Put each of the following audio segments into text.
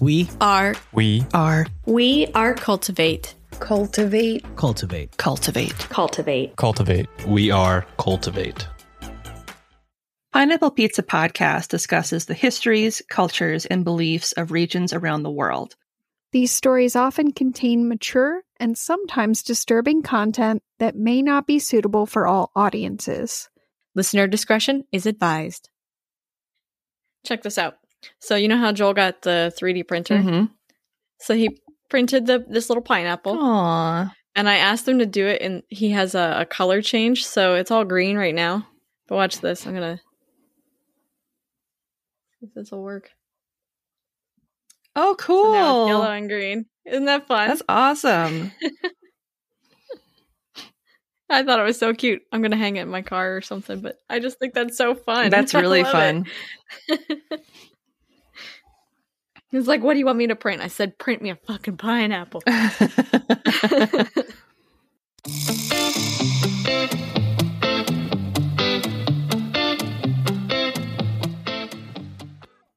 We are. We are. We are cultivate. Cultivate. Cultivate. Cultivate. Cultivate. Cultivate. We are cultivate. Pineapple Pizza podcast discusses the histories, cultures, and beliefs of regions around the world. These stories often contain mature and sometimes disturbing content that may not be suitable for all audiences. Listener discretion is advised. Check this out. So you know how Joel got the 3D printer? Mm-hmm. So he printed the this little pineapple. Aww. And I asked him to do it, and he has a, a color change, so it's all green right now. But watch this. I'm gonna see if this will work. Oh, cool! So yellow and green. Isn't that fun? That's awesome. I thought it was so cute. I'm gonna hang it in my car or something, but I just think that's so fun. That's really fun. He's like, "What do you want me to print?" I said, "Print me a fucking pineapple."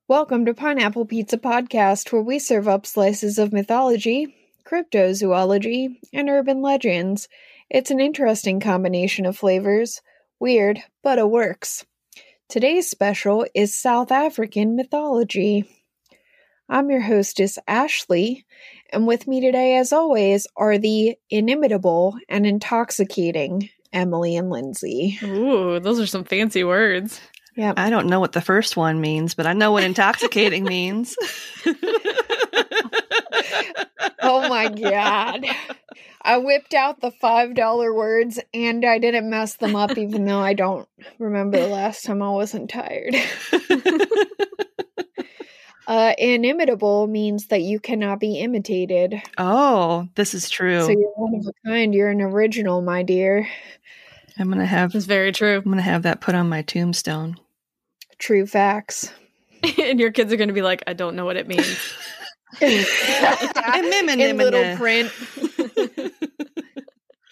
Welcome to Pineapple Pizza Podcast, where we serve up slices of mythology, cryptozoology, and urban legends. It's an interesting combination of flavors. Weird, but it works. Today's special is South African mythology. I'm your hostess, Ashley, and with me today, as always, are the inimitable and intoxicating Emily and Lindsay. Ooh, those are some fancy words. Yeah. I don't know what the first one means, but I know what intoxicating means. oh my god. I whipped out the $5 words and I didn't mess them up, even though I don't remember the last time I wasn't tired. uh, inimitable means that you cannot be imitated. Oh, this is true. So you're one of a kind. You're an original, my dear. I'm gonna have. It's very true. I'm gonna have that put on my tombstone. True facts. and your kids are gonna be like, I don't know what it means. In little print.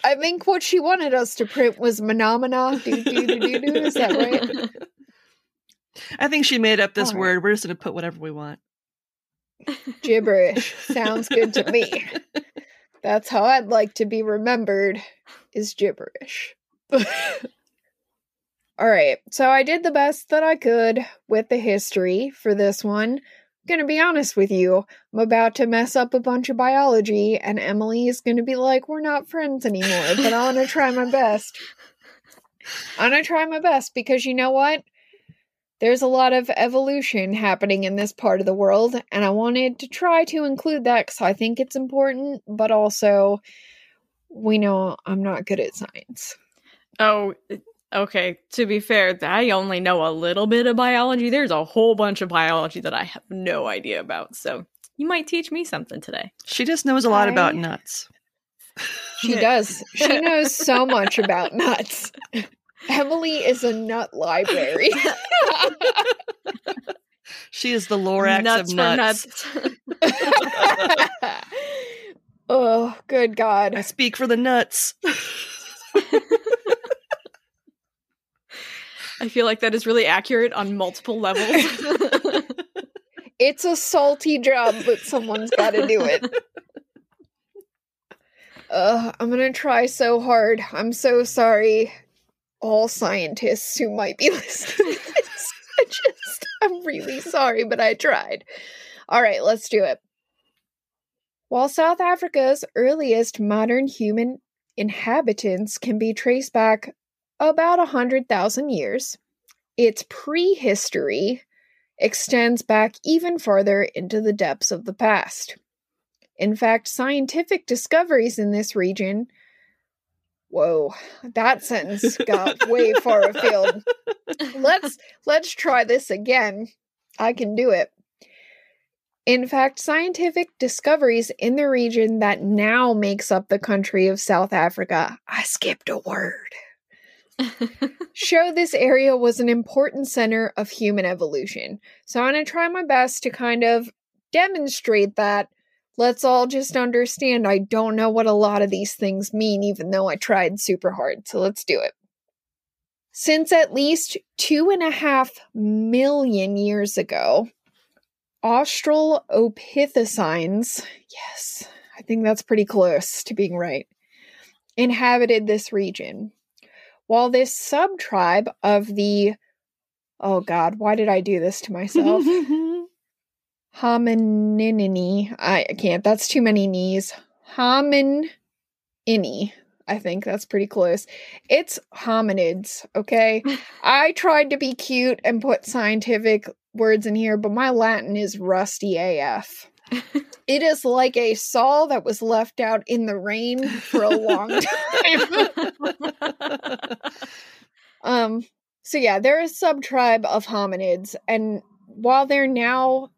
I think what she wanted us to print was Menomina. Do, do, do, do, do. Is that right? I think she made up this right. word. We're just going to put whatever we want. Gibberish. Sounds good to me. That's how I'd like to be remembered is gibberish. All right. So I did the best that I could with the history for this one gonna be honest with you. I'm about to mess up a bunch of biology, and Emily is gonna be like, We're not friends anymore, but I'm gonna try my best. I'm gonna try my best because you know what? There's a lot of evolution happening in this part of the world, and I wanted to try to include that because I think it's important, but also we know I'm not good at science. Oh, Okay, to be fair, I only know a little bit of biology. There's a whole bunch of biology that I have no idea about. So you might teach me something today. She just knows a lot I... about nuts. She does. She knows so much about nuts. Emily is a nut library. she is the Lorax nuts of nuts. nuts. oh, good God. I speak for the nuts. I feel like that is really accurate on multiple levels. it's a salty job, but someone's got to do it. Uh, I'm gonna try so hard. I'm so sorry, all scientists who might be listening. I just, I'm really sorry, but I tried. All right, let's do it. While South Africa's earliest modern human inhabitants can be traced back about 100,000 years, its prehistory extends back even farther into the depths of the past. In fact, scientific discoveries in this region. Whoa, that sentence got way far afield. Let's let's try this again. I can do it. In fact, scientific discoveries in the region that now makes up the country of South Africa, I skipped a word, show this area was an important center of human evolution. So I'm going to try my best to kind of demonstrate that. Let's all just understand I don't know what a lot of these things mean, even though I tried super hard. So let's do it. Since at least two and a half million years ago, Australopithecines, yes, I think that's pretty close to being right, inhabited this region. While this subtribe of the oh god, why did I do this to myself? Hominini. I can't, that's too many knees. Hominini. I think that's pretty close. It's hominids, okay? I tried to be cute and put scientific words in here, but my Latin is rusty AF. it is like a saw that was left out in the rain for a long time. um so yeah, they're a subtribe of hominids and while they're now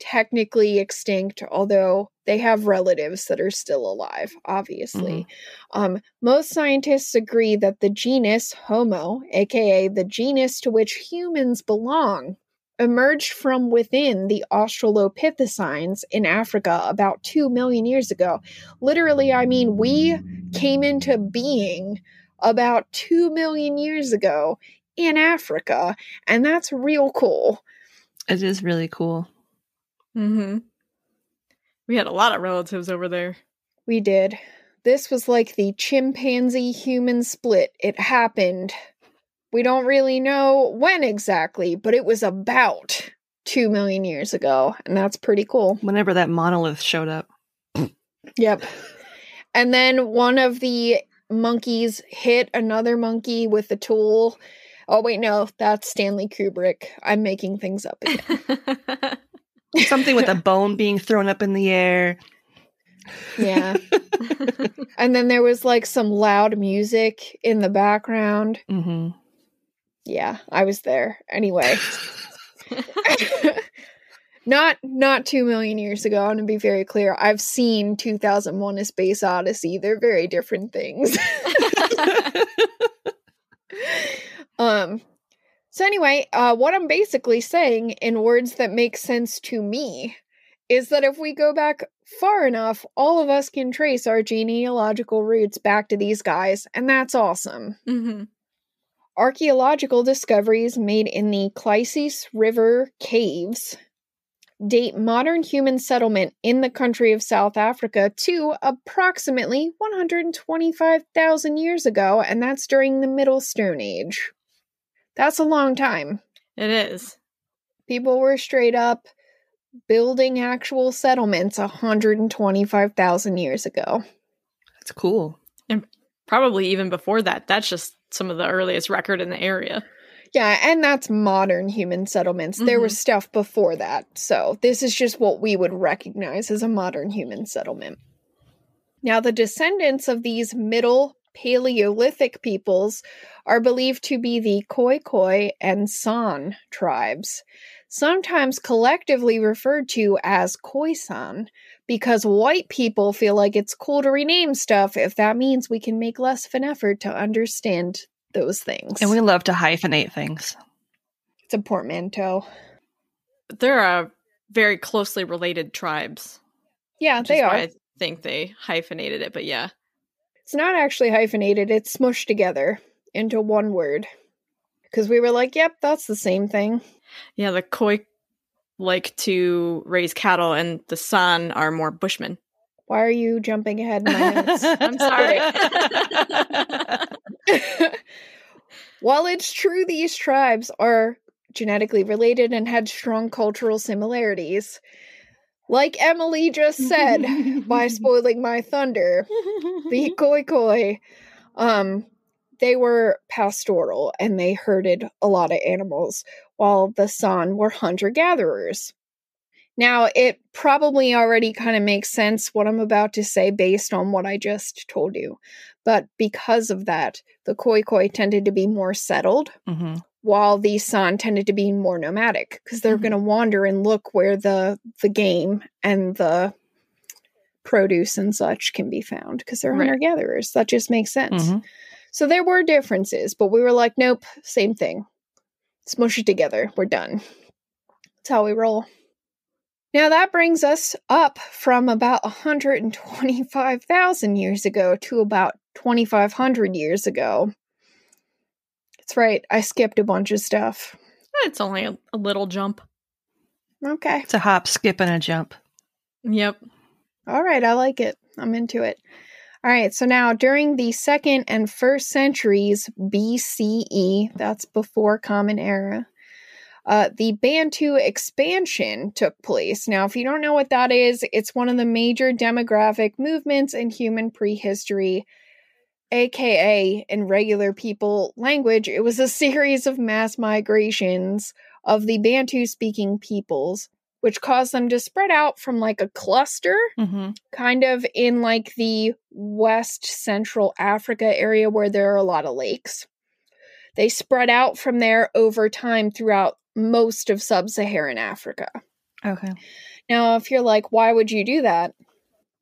technically extinct, although they have relatives that are still alive, obviously. Mm-hmm. Um, most scientists agree that the genus Homo, aka the genus to which humans belong, emerged from within the Australopithecines in Africa about 2 million years ago. Literally, I mean, we came into being about 2 million years ago in Africa, and that's real cool. It is really cool. Mm-hmm. We had a lot of relatives over there. We did. This was like the chimpanzee human split. It happened. We don't really know when exactly, but it was about 2 million years ago, and that's pretty cool. Whenever that monolith showed up. yep. And then one of the monkeys hit another monkey with a tool. Oh, wait, no, that's Stanley Kubrick. I'm making things up again. Something with a bone being thrown up in the air. Yeah. and then there was like some loud music in the background. Mm-hmm. Yeah, I was there. Anyway. not not 2 million years ago, I want to be very clear. I've seen 2001 A Space Odyssey. They're very different things. um so, anyway, uh, what I'm basically saying in words that make sense to me is that if we go back far enough, all of us can trace our genealogical roots back to these guys, and that's awesome. Mm-hmm. Archaeological discoveries made in the Klasies River caves date modern human settlement in the country of South Africa to approximately 125,000 years ago, and that's during the Middle Stone Age. That's a long time. It is. People were straight up building actual settlements 125,000 years ago. That's cool. And probably even before that. That's just some of the earliest record in the area. Yeah, and that's modern human settlements. Mm-hmm. There was stuff before that. So, this is just what we would recognize as a modern human settlement. Now, the descendants of these middle Paleolithic peoples are believed to be the Khoi and San tribes, sometimes collectively referred to as Khoisan, because white people feel like it's cool to rename stuff if that means we can make less of an effort to understand those things. And we love to hyphenate things. It's a portmanteau. They're uh, very closely related tribes. Yeah, they are. I think they hyphenated it, but yeah. It's not actually hyphenated, it's smushed together into one word. Because we were like, yep, that's the same thing. Yeah, the Khoi like to raise cattle, and the San are more bushmen. Why are you jumping ahead in my notes? I'm sorry. While it's true these tribes are genetically related and had strong cultural similarities, Like Emily just said by spoiling my thunder, the Khoikhoi, um, they were pastoral and they herded a lot of animals, while the San were hunter gatherers. Now, it probably already kind of makes sense what I'm about to say based on what I just told you. But because of that, the Khoikhoi tended to be more settled, hmm while the San tended to be more nomadic because they're Mhm. going to wander and look where the the game and the produce and such can be found because they're Right. hunter gatherers. That just makes sense. Mhm. So there were differences, but we were like, nope, same thing. Smush it together. We're done. That's how we roll. Now that brings us up from about 125,000 years ago to about 2,500 years ago. That's right. I skipped a bunch of stuff. It's only a, a little jump. Okay. It's a hop, skip, and a jump. Yep. All right. I like it. I'm into it. All right. So now during the second and first centuries BCE, that's before Common Era, uh, the Bantu expansion took place. Now, if you don't know what that is, it's one of the major demographic movements in human prehistory, aka in regular people language, it was a series of mass migrations of the Bantu speaking peoples, which caused them to spread out from like a cluster hmm kind of in like the west central Africa area where there are a lot of lakes. They spread out from there over time throughout most of sub Saharan Africa. Okay. Now, if you're like, why would you do that?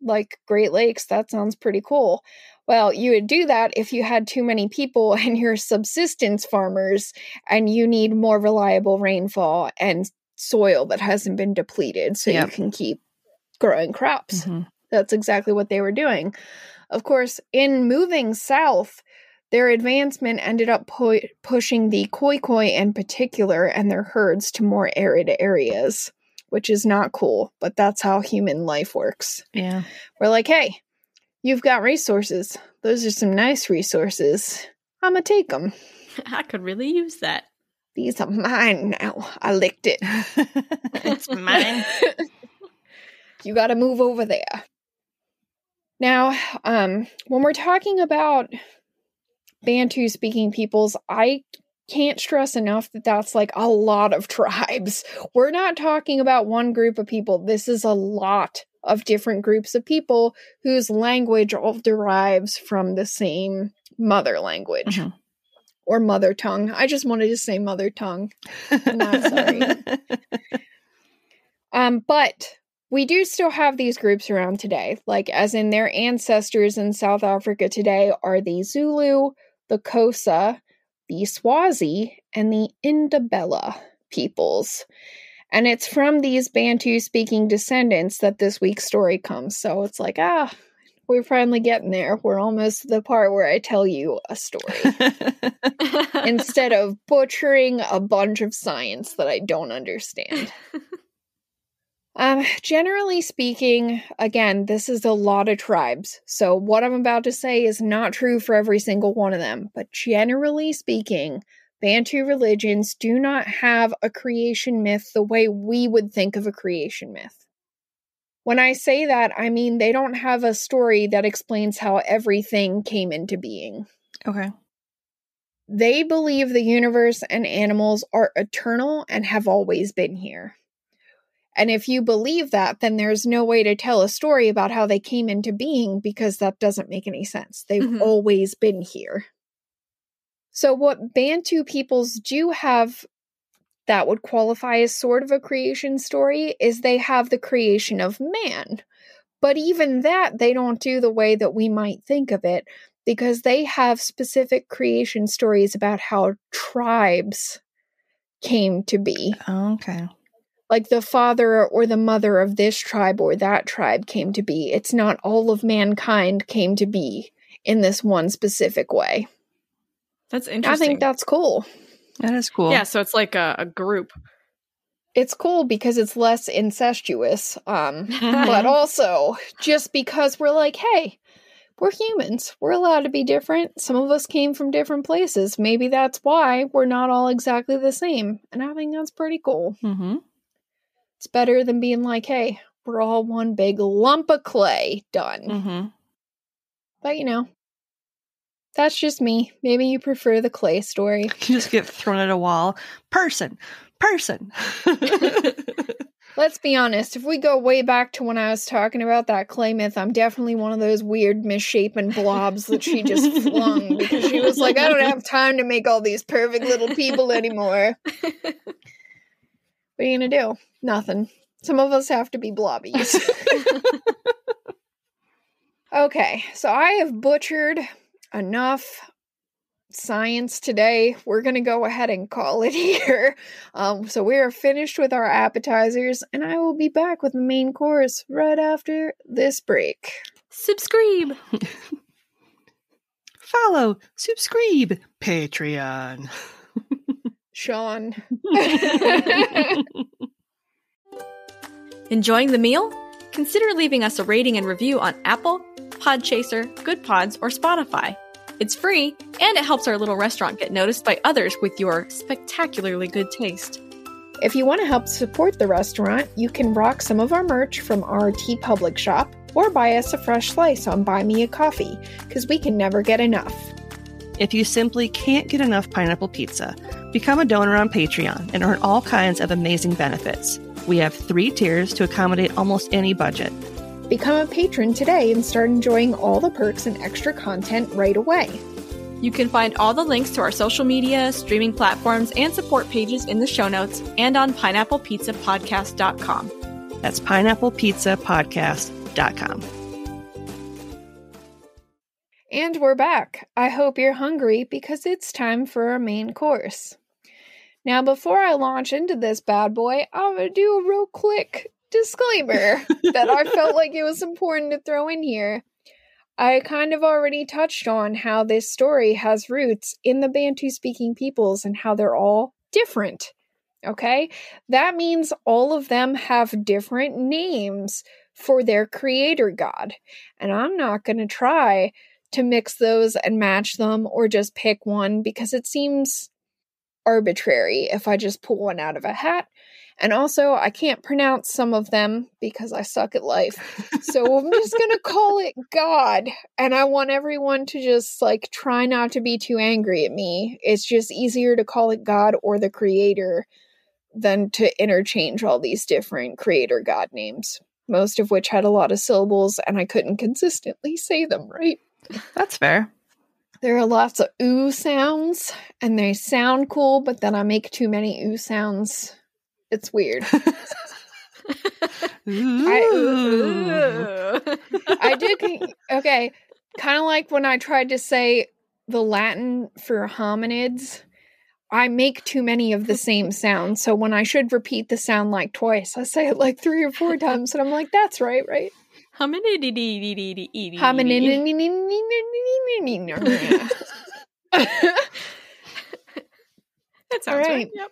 Like Great Lakes, that sounds pretty cool. Well, you would do that if you had too many people and you're subsistence farmers and you need more reliable rainfall and soil that hasn't been depleted so Yep. you can keep growing crops. hmm That's exactly what they were doing. Of course, in moving south, their advancement ended up pu- pushing the Khoikhoi in particular and their herds to more arid areas, which is not cool, but that's how human life works. Yeah. We're like, hey, you've got resources. Those are some nice resources. I'm going to take them. I could really use that. These are mine now. I licked it. it's mine. you got to move over there. Now, um, when we're talking about Bantu speaking peoples, I can't stress enough that that's like a lot of tribes. We're not talking about one group of people. This is a lot of different groups of people whose language all derives from the same mother language Mhm. or mother tongue. I just wanted to say mother tongue. not sorry. Um, but we do still have these groups around today, like as in their ancestors in South Africa today are the Zulu, the Xhosa, the Swazi, and the Ndebele peoples. And it's from these Bantu speaking descendants that this week's story comes. So it's like, ah, we're finally getting there. We're almost to the part where I tell you a story instead of butchering a bunch of science that I don't understand. Um, generally speaking, again, this is a lot of tribes. So what I'm about to say is not true for every single one of them, but generally speaking, Bantu religions do not have a creation myth the way we would think of a creation myth. When I say that, I mean they don't have a story that explains how everything came into being. okay. They believe the universe and animals are eternal and have always been here. And if you believe that, then there's no way to tell a story about how they came into being because that doesn't make any sense. They've Mhm. always been here. So, what Bantu peoples do have that would qualify as sort of a creation story is they have the creation of man. But even that, they don't do the way that we might think of it because they have specific creation stories about how tribes came to be. Okay. Like the father or the mother of this tribe or that tribe came to be. It's not all of mankind came to be in this one specific way. That's interesting. I think that's cool. That is cool. Yeah, so it's like a, a group. It's cool because it's less incestuous. Um, but also just because we're like, hey, we're humans. We're allowed to be different. Some of us came from different places. Maybe that's why we're not all exactly the same. And I think that's pretty cool. Mm-hmm. It's better than being like, hey, we're all one big lump of clay done. Mm-hmm. But you know, that's just me. Maybe you prefer the clay story. You just get thrown at a wall. Person, person. Let's be honest, if we go way back to when I was talking about that clay myth, I'm definitely one of those weird misshapen blobs that she just flung because she was like, I don't have time to make all these perfect little people anymore. what are you gonna do? Nothing. Some of us have to be blobbies. okay, so I have butchered enough science today. We're going to go ahead and call it here. Um, so we are finished with our appetizers, and I will be back with the main course right after this break. Subscribe. Follow, subscribe, Patreon. Sean. Enjoying the meal? Consider leaving us a rating and review on Apple, Podchaser, Goodpods, or Spotify. It's free, and it helps our little restaurant get noticed by others with your spectacularly good taste. If you want to help support the restaurant, you can rock some of our merch from our TeePublic shop or buy us a fresh slice on Buy Me a Coffee, because we can never get enough. If you simply can't get enough pineapple pizza, become a donor on Patreon and earn all kinds of amazing benefits. We have three tiers to accommodate almost any budget. Become a patron today and start enjoying all the perks and extra content right away. You can find all the links to our social media, streaming platforms, and support pages in the show notes and on pineapplepizzapodcast.com. That's pineapplepizzapodcast.com. And we're back. I hope you're hungry because it's time for our main course. Now, before I launch into this bad boy, I'm going to do a real quick disclaimer that I felt like it was important to throw in here. I kind of already touched on how this story has roots in the Bantu speaking peoples and how they're all different. Okay? That means all of them have different names for their creator god. And I'm not going to try to mix those and match them or just pick one because it seems arbitrary if I just pull one out of a hat. And also, I can't pronounce some of them because I suck at life. So I'm just going to call it God. And I want everyone to just like try not to be too angry at me. It's just easier to call it God or the creator than to interchange all these different creator God names, most of which had a lot of syllables and I couldn't consistently say them right. That's fair. There are lots of ooh sounds and they sound cool, but then I make too many ooh sounds. It's weird. Ooh. I did okay, kind of like when I tried to say the Latin for hominids. I make too many of the same sounds, so when I should repeat the sound like twice, I say it like three or four times, and I'm like, "That's right, right." Hominid. That sounds All right. right. Yep.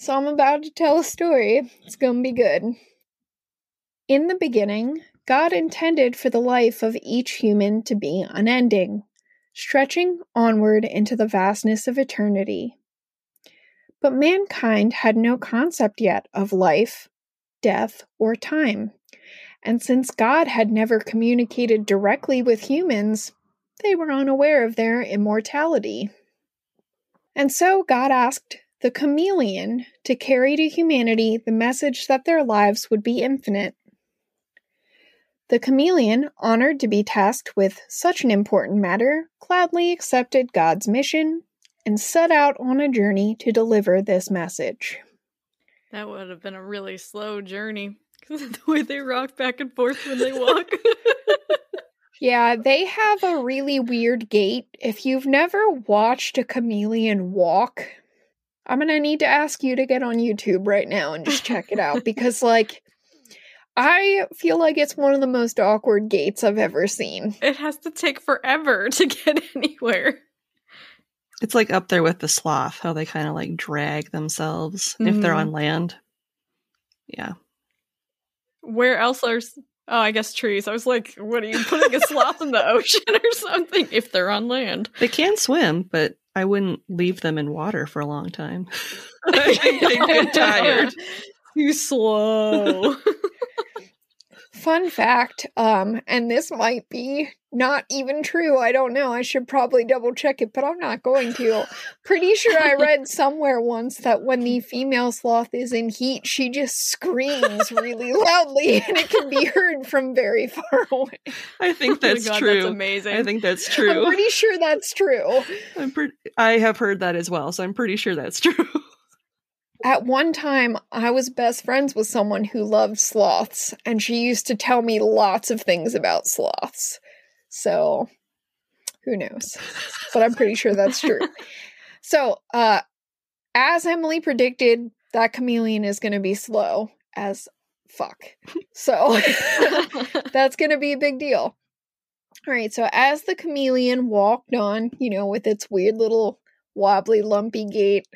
So I'm about to tell a story. It's gonna be good. In the beginning, God intended for the life of each human to be unending, stretching onward into the vastness of eternity. But mankind had no concept yet of life, death, or time. And since God had never communicated directly with humans, they were unaware of their immortality. And so God asked the chameleon to carry to humanity the message that their lives would be infinite. The chameleon, honored to be tasked with such an important matter, gladly accepted God's mission and set out on a journey to deliver this message. That would have been a really slow journey because of the way they rock back and forth when they walk. Yeah, they have a really weird gait. If you've never watched a chameleon walk, I'm going to need to ask you to get on YouTube right now and just check it out because, like, I feel like it's one of the most awkward gaits I've ever seen. it has to take forever to get anywhere. It's like up there with the sloth, how they kind of like drag themselves if they're Mhm. on land. Yeah. Where else are? Oh, I guess trees. I was like, what are you putting a sloth in the ocean or something? If they're on land, They can swim, but I wouldn't leave them in water for a long time. I get tired. Too slow. Fun fact, um, and this might be not even true. I don't know. I should probably double check it, but I'm not going to. Pretty sure I read somewhere once that when the female sloth is in heat, she just screams really loudly and it can be heard from very far away. I think Oh that's God, true. That's amazing. I think that's I'm true. pretty sure that's true. I'm pretty. I have heard that as well, so I'm pretty sure that's true. At one time, I was best friends with someone who loved sloths, and she used to tell me lots of things about sloths. So, who knows? But I'm pretty sure that's true. So, uh, as Emily predicted, that chameleon is going to be slow as fuck. So, that's going to be a big deal. All right, so as the chameleon walked on, you know, with its weird little wobbly, lumpy gait,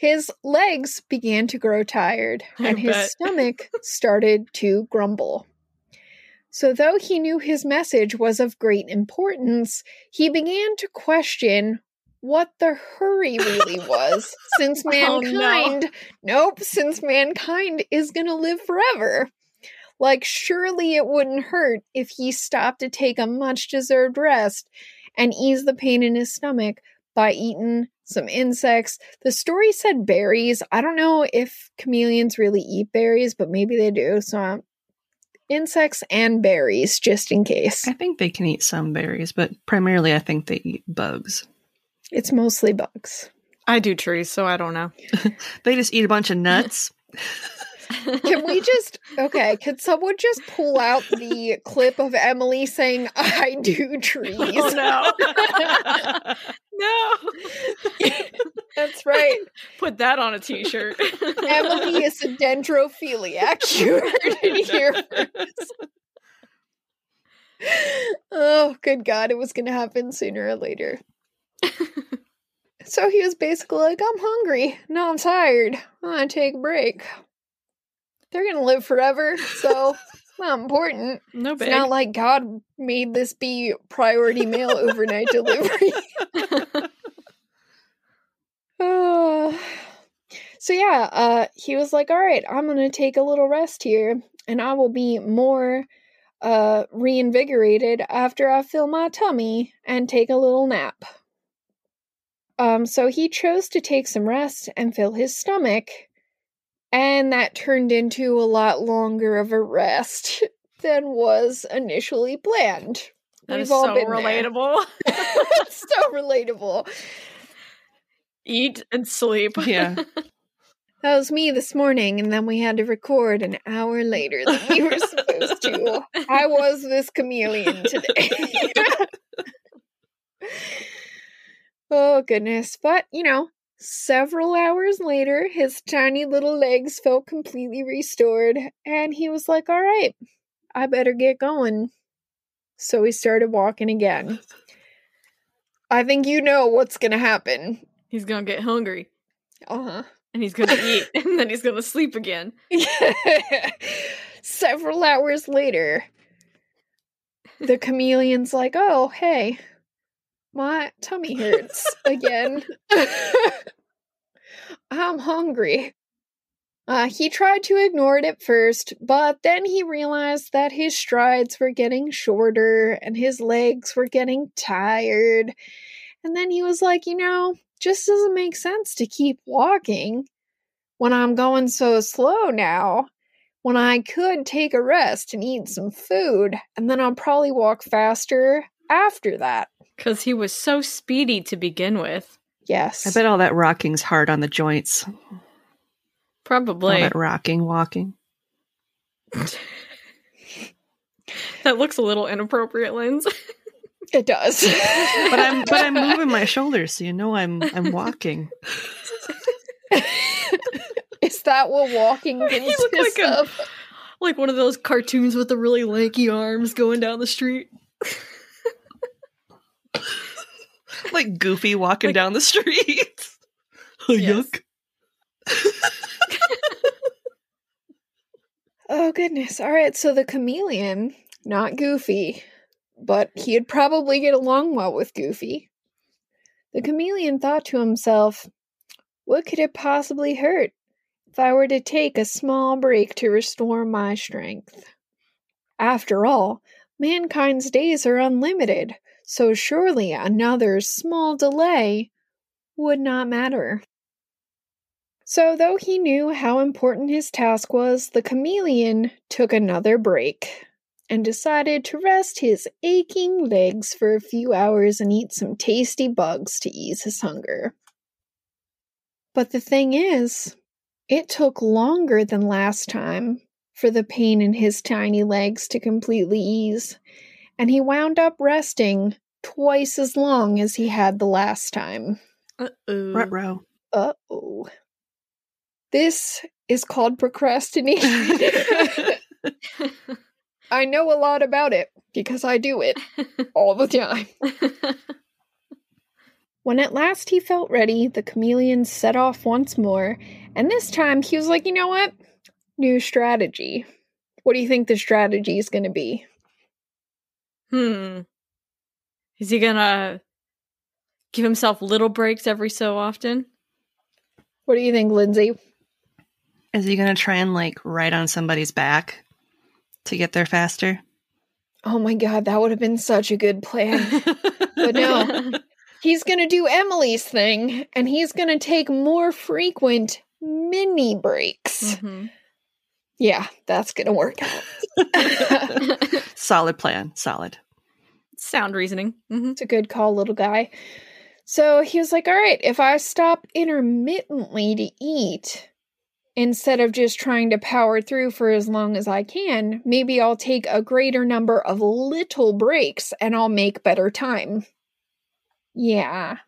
his legs began to grow tired and his stomach started to grumble. So, though he knew his message was of great importance, he began to question what the hurry really was, since Oh, no. mankind, nope, since mankind is going to live forever. Like, surely it wouldn't hurt if he stopped to take a much deserved rest and ease the pain in his stomach by eating some insects. The story said berries. I don't know if chameleons really eat berries, but maybe they do. So, um, insects and berries, just in case. I think they can eat some berries, but primarily I think they eat bugs. It's mostly bugs. I do trees, so I don't know. They just eat a bunch of nuts. Can we just okay? Could someone just pull out the clip of Emily saying "I do trees"? Oh no. no. That's right. Put that on a t-shirt. Emily is a dendrophiliac. You heard it here first. Oh, good God! It was going to happen sooner or later. so he was basically like, "I'm hungry. No, I'm tired. I want to take a break." They're going to live forever, so not important. no It's not like God made this be priority mail overnight delivery. Oh. so yeah, uh he was like, "All right, I'm going to take a little rest here and I will be more uh reinvigorated after I fill my tummy and take a little nap." Um so he chose to take some rest and fill his stomach, and that turned into a lot longer of a rest than was initially planned. that We've is all so been relatable. so relatable. Eat and sleep. Yeah. That was me this morning, and then we had to record an hour later than we were supposed to. I was this chameleon today. oh, goodness. But, you know, several hours later, his tiny little legs felt completely restored, and he was like, all right, I better get going. So he started walking again. I think you know what's going to happen. He's gonna get hungry. Uh huh. And he's gonna eat. And then he's gonna sleep again. Several hours later, the chameleon's like, oh, hey, my tummy hurts again. I'm hungry. Uh, he tried to ignore it at first, but then he realized that his strides were getting shorter and his legs were getting tired. And then he was like, you know, just doesn't make sense to keep walking when I'm going so slow now. When I could take a rest and eat some food, and then I'll probably walk faster after that. Because he was so speedy to begin with. Yes. I bet all that rocking's hard on the joints. All Probably. that rocking, walking. That looks a little inappropriate, Lens. it does. But I'm but I'm moving my shoulders, so you know I'm I'm walking. Is that what walking You consists look like a- like one of those cartoons with the really lanky arms going down the street. Like goofy walking Like- down the street. Oh, Yes. Yuck. Oh goodness. All right, so the chameleon, not Goofy, but he'd probably get along well with Goofy. The chameleon thought to himself, what could it possibly hurt if I were to take a small break to restore my strength? After all, mankind's days are unlimited, so surely another small delay would not matter. So, though he knew how important his task was, the chameleon took another break and decided to rest his aching legs for a few hours and eat some tasty bugs to ease his hunger. But the thing is, it took longer than last time for the pain in his tiny legs to completely ease, and he wound up resting twice as long as he had the last time. Uh-oh. Uh oh. This is called procrastination. I know a lot about it because I do it all the time. When at last he felt ready, the chameleon set off once more, and this time he was like, you know what? New strategy. What do you think the strategy is going to be? Hmm. Is he gonna give himself little breaks every so often? What do you think, Lindsay? Is he going to try and like ride on somebody's back to get there faster? Oh my god, that would have been such a good plan. But no. He's going to do Emily's thing, and he's going to take more frequent mini breaks. Mhm. Yeah, that's going to work out. Solid plan. Solid. Sound reasoning. hmm It's a good call, little guy. So he was like, All right, if I stop intermittently to eat instead of just trying to power through for as long as I can, maybe I'll take a greater number of little breaks and I'll make better time. Yeah.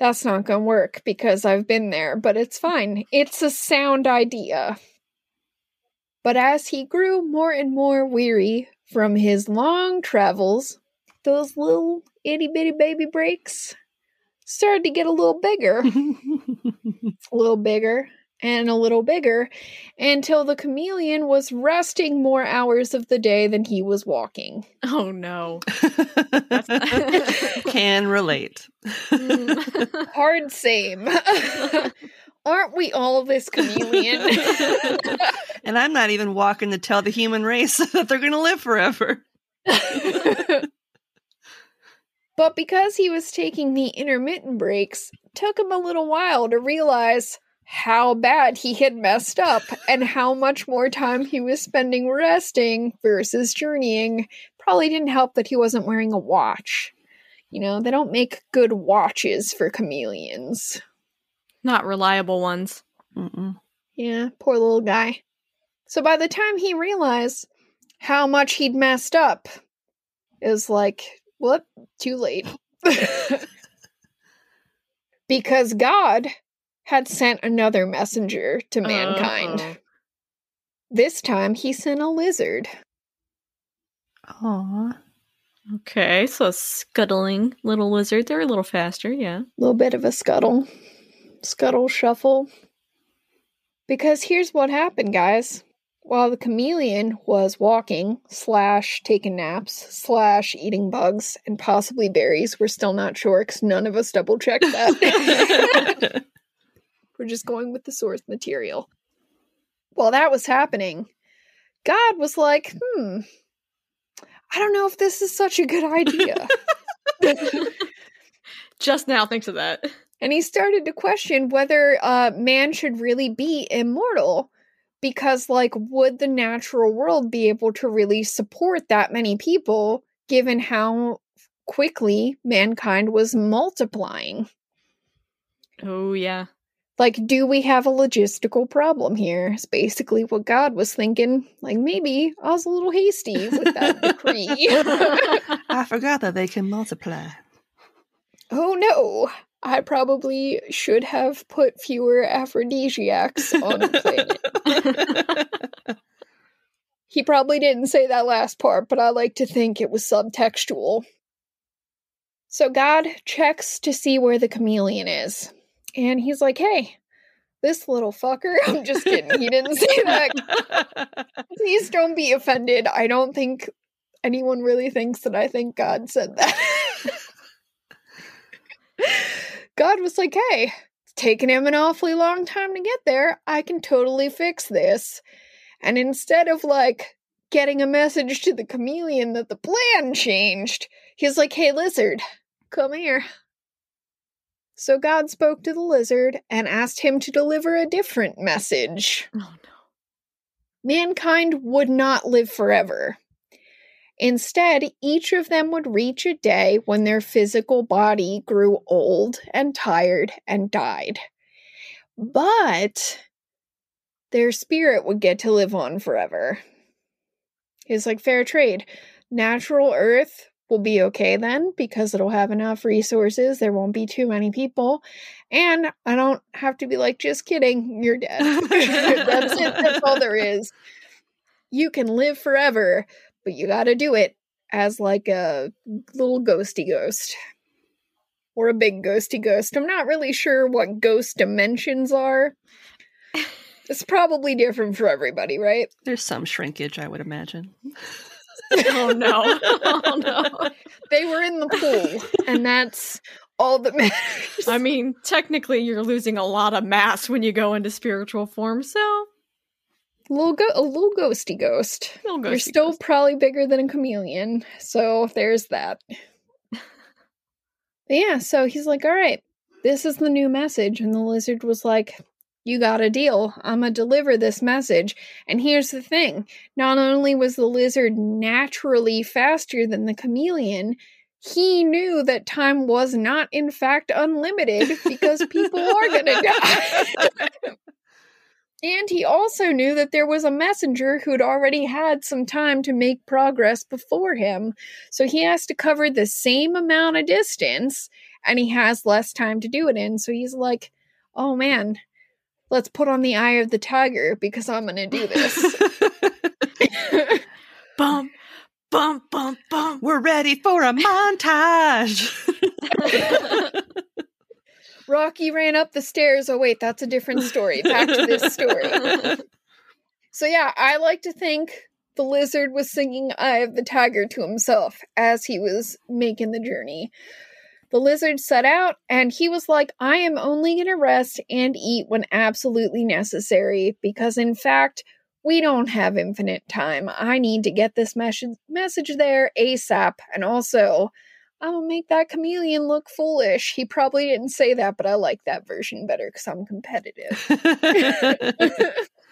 That's not going to work because I've been there, but it's fine. It's a sound idea. But as he grew more and more weary from his long travels, those little itty bitty baby breaks started to get a little bigger, a little bigger, and a little bigger until the chameleon was resting more hours of the day than he was walking. Oh no. Can relate. Mm. Hard same. Aren't we all this chameleon? and I'm not even walking to tell the human race that they're going to live forever. but because he was taking the intermittent breaks, took him a little while to realize how bad he had messed up and how much more time he was spending resting versus journeying. Probably didn't help that he wasn't wearing a watch. You know, they don't make good watches for chameleons. Not reliable ones. Mm-mm. Yeah, poor little guy. So by the time he realized how much he'd messed up, it was like, whoop, too late. because God had sent another messenger to mankind. Uh-oh. This time he sent a lizard. Aw. Okay, so a scuttling little lizard. They're a little faster, yeah. A little bit of a scuttle. Scuttle shuffle. Because here's what happened, guys. While the chameleon was walking, slash taking naps, slash eating bugs, and possibly berries, we're still not sure because none of us double checked that. we're just going with the source material. While that was happening, God was like, hmm, I don't know if this is such a good idea. Just now thinks of that. And he started to question whether uh, man should really be immortal because like would the natural world be able to really support that many people given how quickly mankind was multiplying? Oh yeah. like do we have a logistical problem here? Is basically what god was thinking. Like maybe i was a little hasty with that decree. I forgot that they can multiply. oh no i probably should have put fewer aphrodisiacs on the planet He probably didn't say that last part, but I like to think it was subtextual. So God checks to see where the chameleon is. And he's like, hey, this little fucker. I'm just kidding. He didn't say that. Please don't be offended. I don't think anyone really thinks that I think God said that. God was like, hey, it's taken him an awfully long time to get there. I can totally fix this. And instead of like getting a message to the chameleon that the plan changed. He's like, hey, lizard, come here. So God spoke to the lizard and asked him to deliver a different message. Oh no. Mankind would not live forever. Instead, each of them would reach a day when their physical body grew old and tired and died. But their spirit would get to live on forever. It's like fair trade. Natural Earth will be okay then because it'll have enough resources. There won't be too many people. And I don't have to be like, just kidding, you're dead. That's it. That's all there is. You can live forever, but you got to do it as like a little ghosty ghost or a big ghosty ghost. I'm not really sure what ghost dimensions are. It's probably different for everybody, right? There's some shrinkage, I would imagine. Oh no. Oh no. They were in the pool, and that's all that matters. I mean, technically you're losing a lot of mass when you go into spiritual form, so little go- a little ghosty ghost. Little You're still ghost. probably bigger than a chameleon, so there's that. Yeah, so he's like, "All right, this is the new message," and the lizard was like, "You got a deal. I'm gonna deliver this message." And here's the thing: not only was the lizard naturally faster than the chameleon. He knew that time was not, in fact, unlimited because people are gonna die. And he also knew that there was a messenger who'd already had some time to make progress before him. So he has to cover the same amount of distance and he has less time to do it in. So he's like, oh man, let's put on the eye of the tiger because I'm going to do this. bump, bump, bump, bump. We're ready for a montage. Rocky ran up the stairs. Oh, wait, that's a different story. Back to this story. So, yeah, I like to think the lizard was singing Eye of the Tiger to himself as he was making the journey. The lizard set out and he was like, I am only going to rest and eat when absolutely necessary because, in fact, we don't have infinite time. I need to get this mes- message there ASAP. And also, I'm gonna make that chameleon look foolish. He probably didn't say that, but I like that version better because I'm competitive.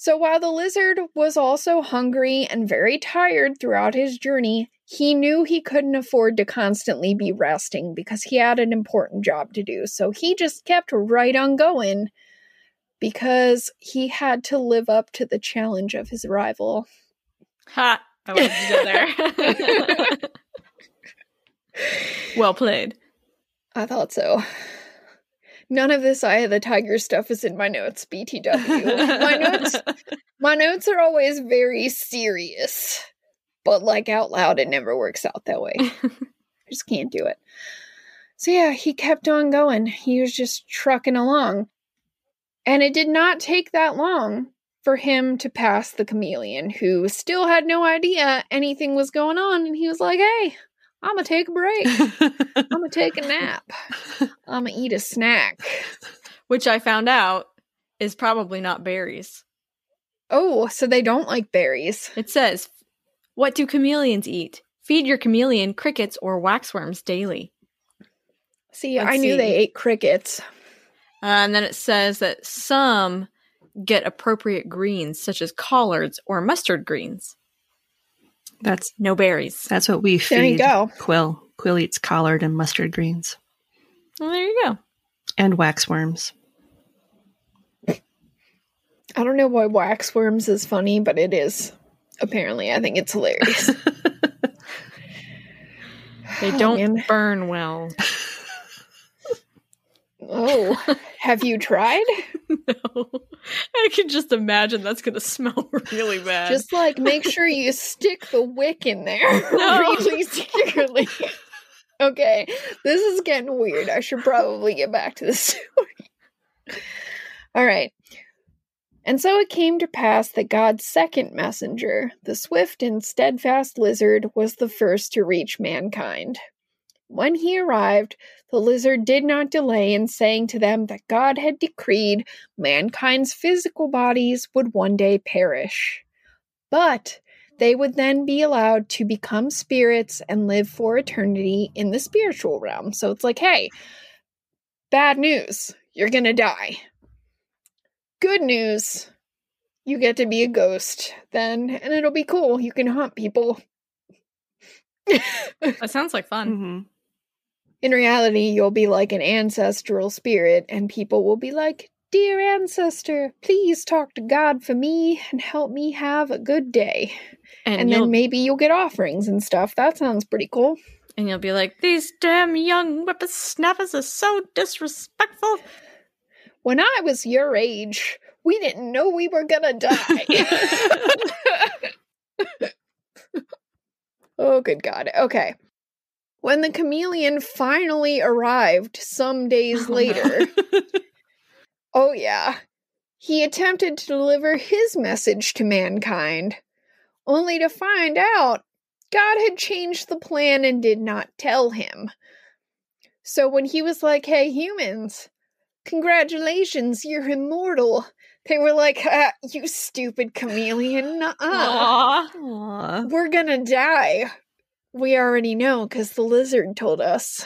So while the lizard was also hungry and very tired throughout his journey, he knew he couldn't afford to constantly be resting because he had an important job to do. So he just kept right on going because he had to live up to the challenge of his rival. Ha! I wanted to go there. well played. I thought so. None of this Eye of the Tiger stuff is in my notes, BTW. my notes my notes are always very serious. But like out loud it never works out that way. I just can't do it. So yeah, he kept on going. He was just trucking along. And it did not take that long for him to pass the chameleon, who still had no idea anything was going on. And he was like, hey, I'm going to take a break. I'm going to take a nap. I'm going to eat a snack. Which I found out is probably not berries. Oh, so they don't like berries. It says, What do chameleons eat? Feed your chameleon crickets or waxworms daily. See, Let's I knew see. they ate crickets. Uh, and then it says that some get appropriate greens, such as collards or mustard greens. That's No berries. that's what we feed There you go. Quill. Quill eats collard and mustard greens Well, there you go. and waxworms. I don't know why waxworms is funny, but it is. Apparently, I think it's hilarious. They Oh, don't man. burn well. Oh, have you tried? no. I can just imagine that's going to smell really bad. Just like make sure you stick the wick in there No. really securely. okay, this is getting weird. I should probably get back to the story. All right. And so it came to pass that God's second messenger, the swift and steadfast lizard, was the first to reach mankind. When he arrived, the lizard did not delay in saying to them that God had decreed mankind's physical bodies would one day perish. But they would then be allowed to become spirits and live for eternity in the spiritual realm. So it's like, hey, bad news, you're gonna die. Good news, you get to be a ghost then, and it'll be cool. You can haunt people. That sounds like fun. hmm In reality, you'll be like an ancestral spirit, and people will be like, Dear ancestor, please talk to God for me and help me have a good day. And, And, then maybe you'll get offerings and stuff. That sounds pretty cool. and you'll be like, these damn young whippersnappers are so disrespectful. When I was your age, we didn't know we were gonna die. oh, good God. Okay. When the chameleon finally arrived some days Oh, no. later, oh, yeah, he attempted to deliver his message to mankind, only to find out God had changed the plan and did not tell him. So when he was like, hey, humans, congratulations, you're immortal. They were like, ah, you stupid chameleon. nuh-uh. Aw. Aw. We're gonna die. We already know because the lizard told us.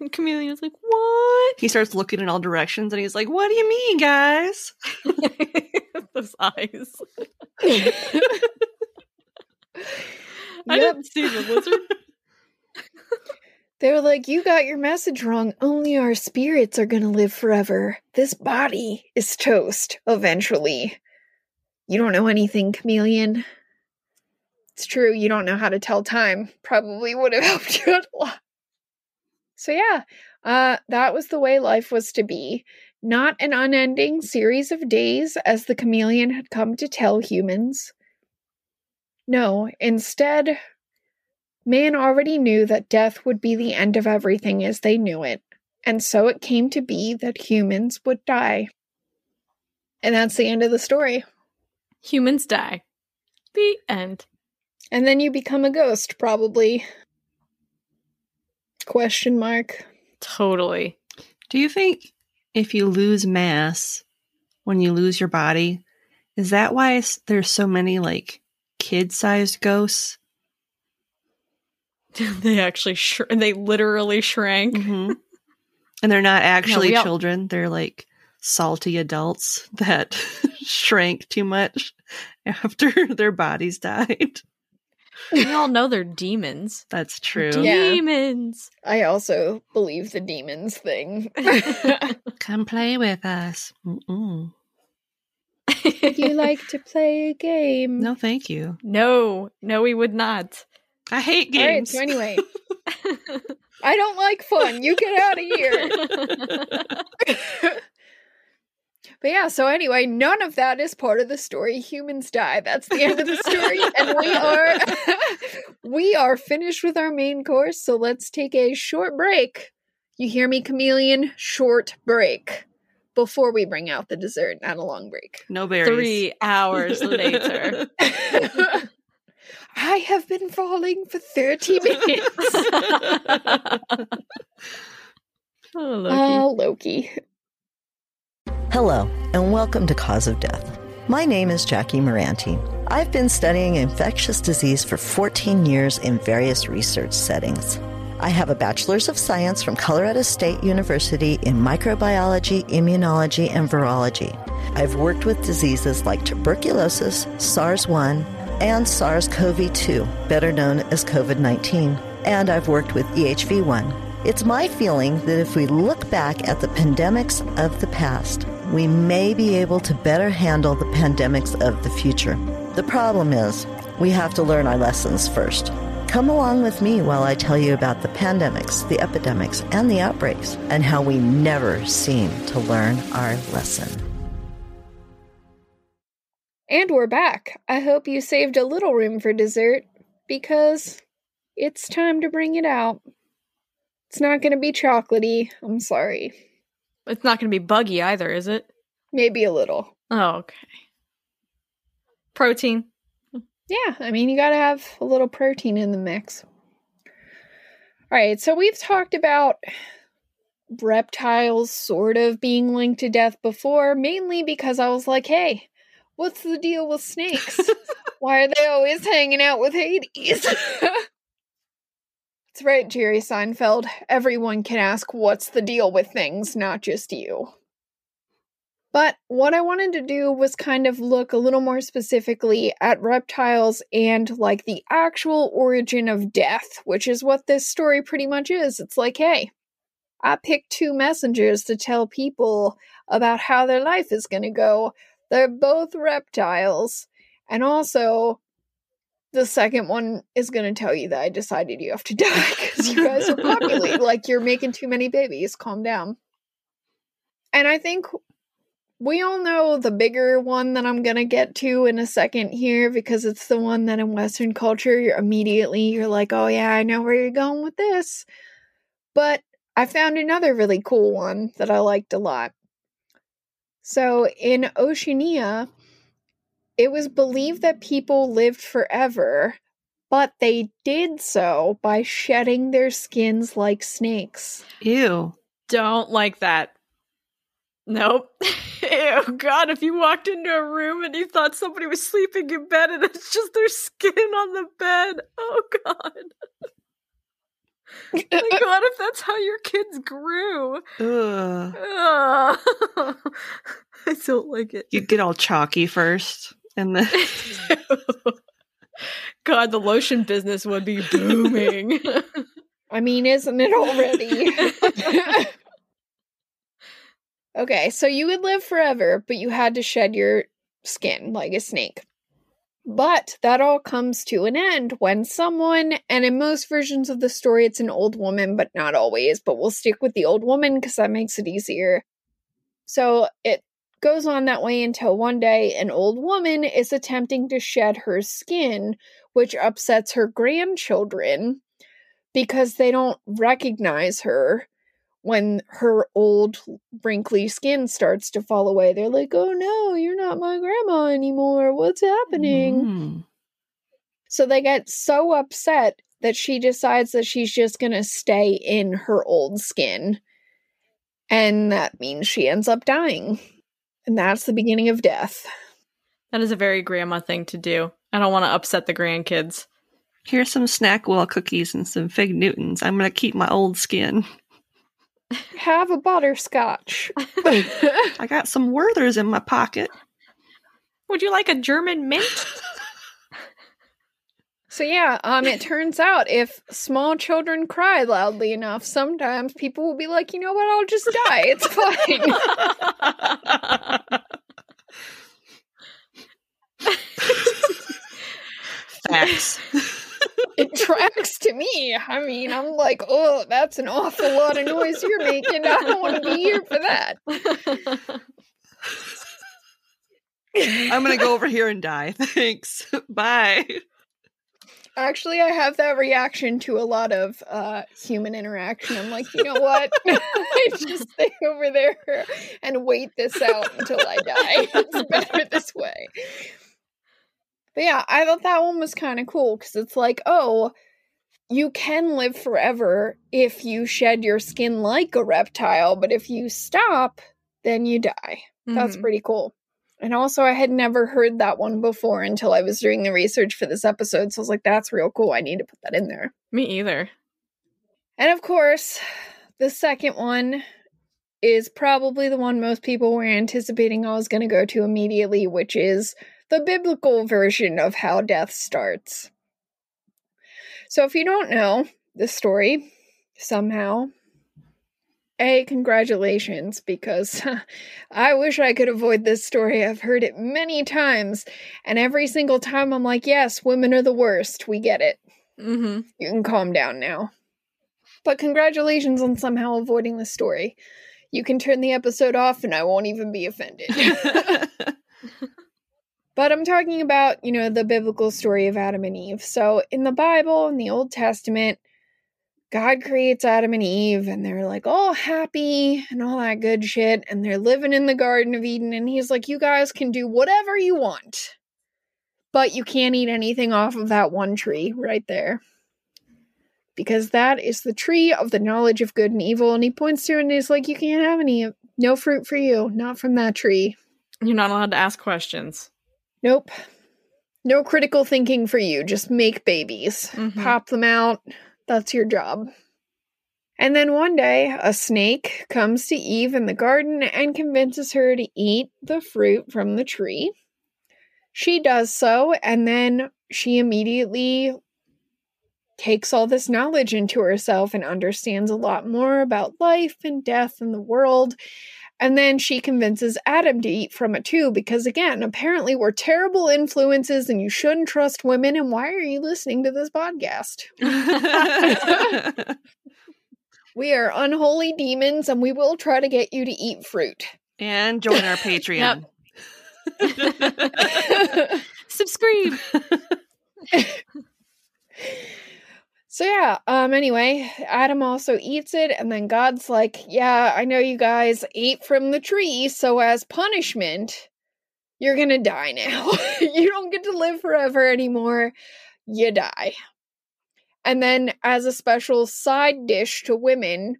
And Chameleon's like, what? He starts looking in all directions and he's like, What do you mean, guys? Those eyes. Yep. I didn't see the lizard. They were like, You got your message wrong. Only our spirits are gonna live forever. This body is toast eventually. You don't know anything, chameleon. It's true, you don't know how to tell time. Probably would have helped you a lot. So, yeah, uh, that was the way life was to be. Not an unending series of days as the chameleon had come to tell humans. No, instead, man already knew that death would be the end of everything as they knew it, and so it came to be that humans would die. And that's the end of the story. Humans die. The end. And then you become a ghost, probably. Question mark. Totally. Do you think if you lose mass when you lose your body, is that why there's so many like kid sized ghosts? they actually sh- they literally shrank. hmm And they're not actually we all- children, they're like salty adults that shrank too much after their bodies died. We all know they're demons. That's true. Yeah. Demons. I also believe the demons thing. Come play with us. Mm-mm. Would you like to play a game? No, thank you. no, no, we would not. I hate All right, games. so anyway, I don't like fun. You get out of here. But yeah, so anyway, none of that is part of the story. Humans die. That's the end of the story, and we are we are finished with our main course. So let's take a short break. You hear me, chameleon? Short break before we bring out the dessert. Not a long break. no berries. Three hours later. I have been falling for thirty minutes. oh, Loki. Oh, Loki. Hello, and welcome to Cause of Death. My name is Jackie Moranti. I've been studying infectious disease for 14 years in various research settings. I have a Bachelor's of Science from Colorado State University in microbiology, immunology, and virology. I've worked with diseases like tuberculosis, SARS 1, and SARS CoV 2, better known as COVID 19, and I've worked with EHV 1. It's my feeling that if we look back at the pandemics of the past, we may be able to better handle the pandemics of the future. The problem is, we have to learn our lessons first. Come along with me while I tell you about the pandemics, the epidemics, and the outbreaks, and how we never seem to learn our lesson. And we're back. I hope you saved a little room for dessert because it's time to bring it out. It's not going to be chocolatey. I'm sorry. It's not going to be buggy either, is it? Maybe a little. Oh, okay. Protein. Yeah, I mean, you got to have a little protein in the mix. All right, so we've talked about reptiles sort of being linked to death before, mainly because I was like, hey, what's the deal with snakes? Why are they always hanging out with Hades? That's right, Jerry Seinfeld. Everyone can ask what's the deal with things, not just you. But what I wanted to do was kind of look a little more specifically at reptiles and like the actual origin of death, which is what this story pretty much is. It's like, hey, I picked two messengers to tell people about how their life is going to go. They're both reptiles. And also, the second one is going to tell you that I decided you have to die because you guys are populating. like you're making too many babies. Calm down. And I think we all know the bigger one that I'm going to get to in a second here because it's the one that in Western culture, you're immediately, you're like, oh yeah, I know where you're going with this. But I found another really cool one that I liked a lot. So in Oceania, it was believed that people lived forever, but they did so by shedding their skins like snakes. Ew. Don't like that. Nope. Ew, God, if you walked into a room and you thought somebody was sleeping in bed and it's just their skin on the bed. Oh, God. Oh my God, if that's how your kids grew. Ugh. Ugh. I don't like it. You'd get all chalky first, and then God, the lotion business would be booming. I mean, isn't it already? okay, so you would live forever, but you had to shed your skin like a snake. But that all comes to an end when someone, and in most versions of the story, it's an old woman, but not always, but we'll stick with the old woman because that makes it easier. So it goes on that way until one day an old woman is attempting to shed her skin, which upsets her grandchildren because they don't recognize her when her old wrinkly skin starts to fall away. They're like, oh no, you're not my grandma anymore. What's happening? Mm. So they get so upset that she decides that she's just going to stay in her old skin. And that means she ends up dying. And that's the beginning of death. that is a very grandma thing to do. I don't want to upset the grandkids. here's some Snackwell cookies and some Fig Newtons. I'm gonna keep my old skin. Have a butterscotch. I got some Werthers in my pocket. Would you like a German mint? So yeah, um, it turns out if small children cry loudly enough, sometimes people will be like, you know what, I'll just die. It's fine. Facts. it tracks to me. I mean, I'm like, oh, that's an awful lot of noise you're making. I don't want to be here for that. I'm gonna go over here and die. Thanks. Bye. Actually, I have that reaction to a lot of uh, human interaction. I'm like, you know what? I just stay over there and wait this out until I die. It's better this way. But yeah, I thought that one was kind of cool because it's like, oh, you can live forever if you shed your skin like a reptile, but if you stop, then you die. That's Mhm. pretty cool. And also, I had never heard that one before until I was doing the research for this episode. So I was like, that's real cool. I need to put that in there. Me either. And of course, the second one is probably the one most people were anticipating I was going to go to immediately, which is the biblical version of how death starts. So if you don't know the story, somehow, A, congratulations, because I wish I could avoid this story. I've heard it many times, and every single time I'm like, yes, women are the worst. We get it. Mm-hmm. You can calm down now. But congratulations on somehow avoiding the story. You can turn the episode off and I won't even be offended. but I'm talking about, you know, the biblical story of Adam and Eve. So in the Bible, in the Old Testament, God creates Adam and Eve and they're like all happy and all that good shit. And they're living in the Garden of Eden. And he's like, you guys can do whatever you want, but you can't eat anything off of that one tree right there because that is the tree of the knowledge of good and evil. And he points to it and he's like, You can't have any, no fruit for you, not from that tree. You're not allowed to ask questions. Nope. No critical thinking for you. Just make babies, Mhm. pop them out. That's your job. And then one day, a snake comes to Eve in the garden and convinces her to eat the fruit from the tree. She does so, and then she immediately takes all this knowledge into herself and understands a lot more about life and death and the world. And then she convinces Adam to eat from it too, because again, apparently we're terrible influences and you shouldn't trust women. And why are you listening to this podcast? We are unholy demons and we will try to get you to eat fruit. and join our Patreon. Subscribe. So yeah, um anyway, Adam also eats it and then God's like, "Yeah, I know you guys ate from the tree, so as punishment, you're going to die now. you don't get to live forever anymore. You die." And then as a special side dish to women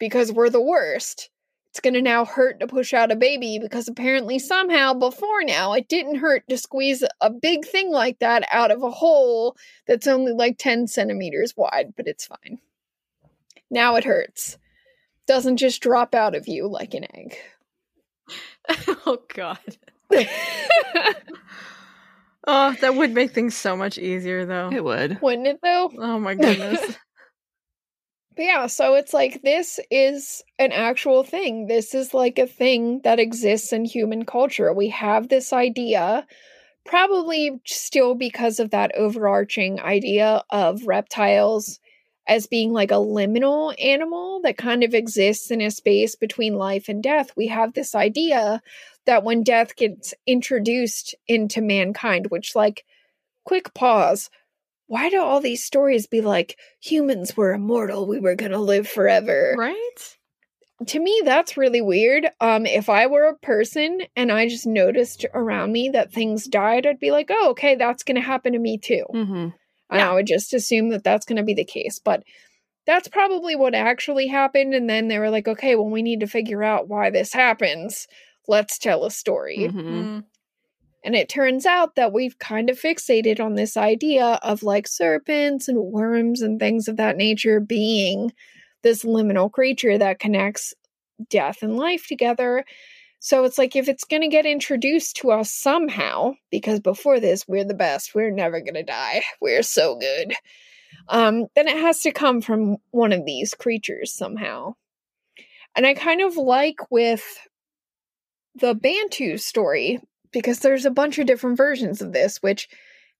because we're the worst, it's going to now hurt to push out a baby because apparently somehow before now it didn't hurt to squeeze a big thing like that out of a hole that's only like 10 centimeters wide, but it's fine. Now it hurts. Doesn't just drop out of you like an egg. oh god. Oh, that would make things so much easier though. It would. Wouldn't it though? Oh my goodness. But yeah, so it's like this is an actual thing. This is like a thing that exists in human culture. We have this idea, probably still because of that overarching idea of reptiles as being like a liminal animal that kind of exists in a space between life and death. We have this idea that when death gets introduced into mankind, which, like, quick pause why do all these stories be like humans were immortal we were going to live forever right? to me that's really weird. Um if i were a person and i just noticed around me that things died i'd be like oh okay that's going to happen to me too. Mm-hmm. and i would just assume that that's going to be the case but that's probably what actually happened and then they were like okay well we need to figure out why this happens. Let's tell a story. Mm-hmm. And it turns out that we've kind of fixated on this idea of like serpents and worms and things of that nature being this liminal creature that connects death and life together. So it's like if it's going to get introduced to us somehow, because before this, we're the best, we're never going to die, we're so good, um, then it has to come from one of these creatures somehow. And I kind of like with the Bantu story because there's a bunch of different versions of this, which